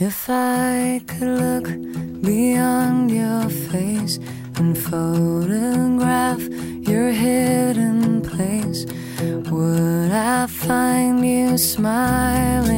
If I could look beyond your face and photograph your hidden place, would I find you smiling?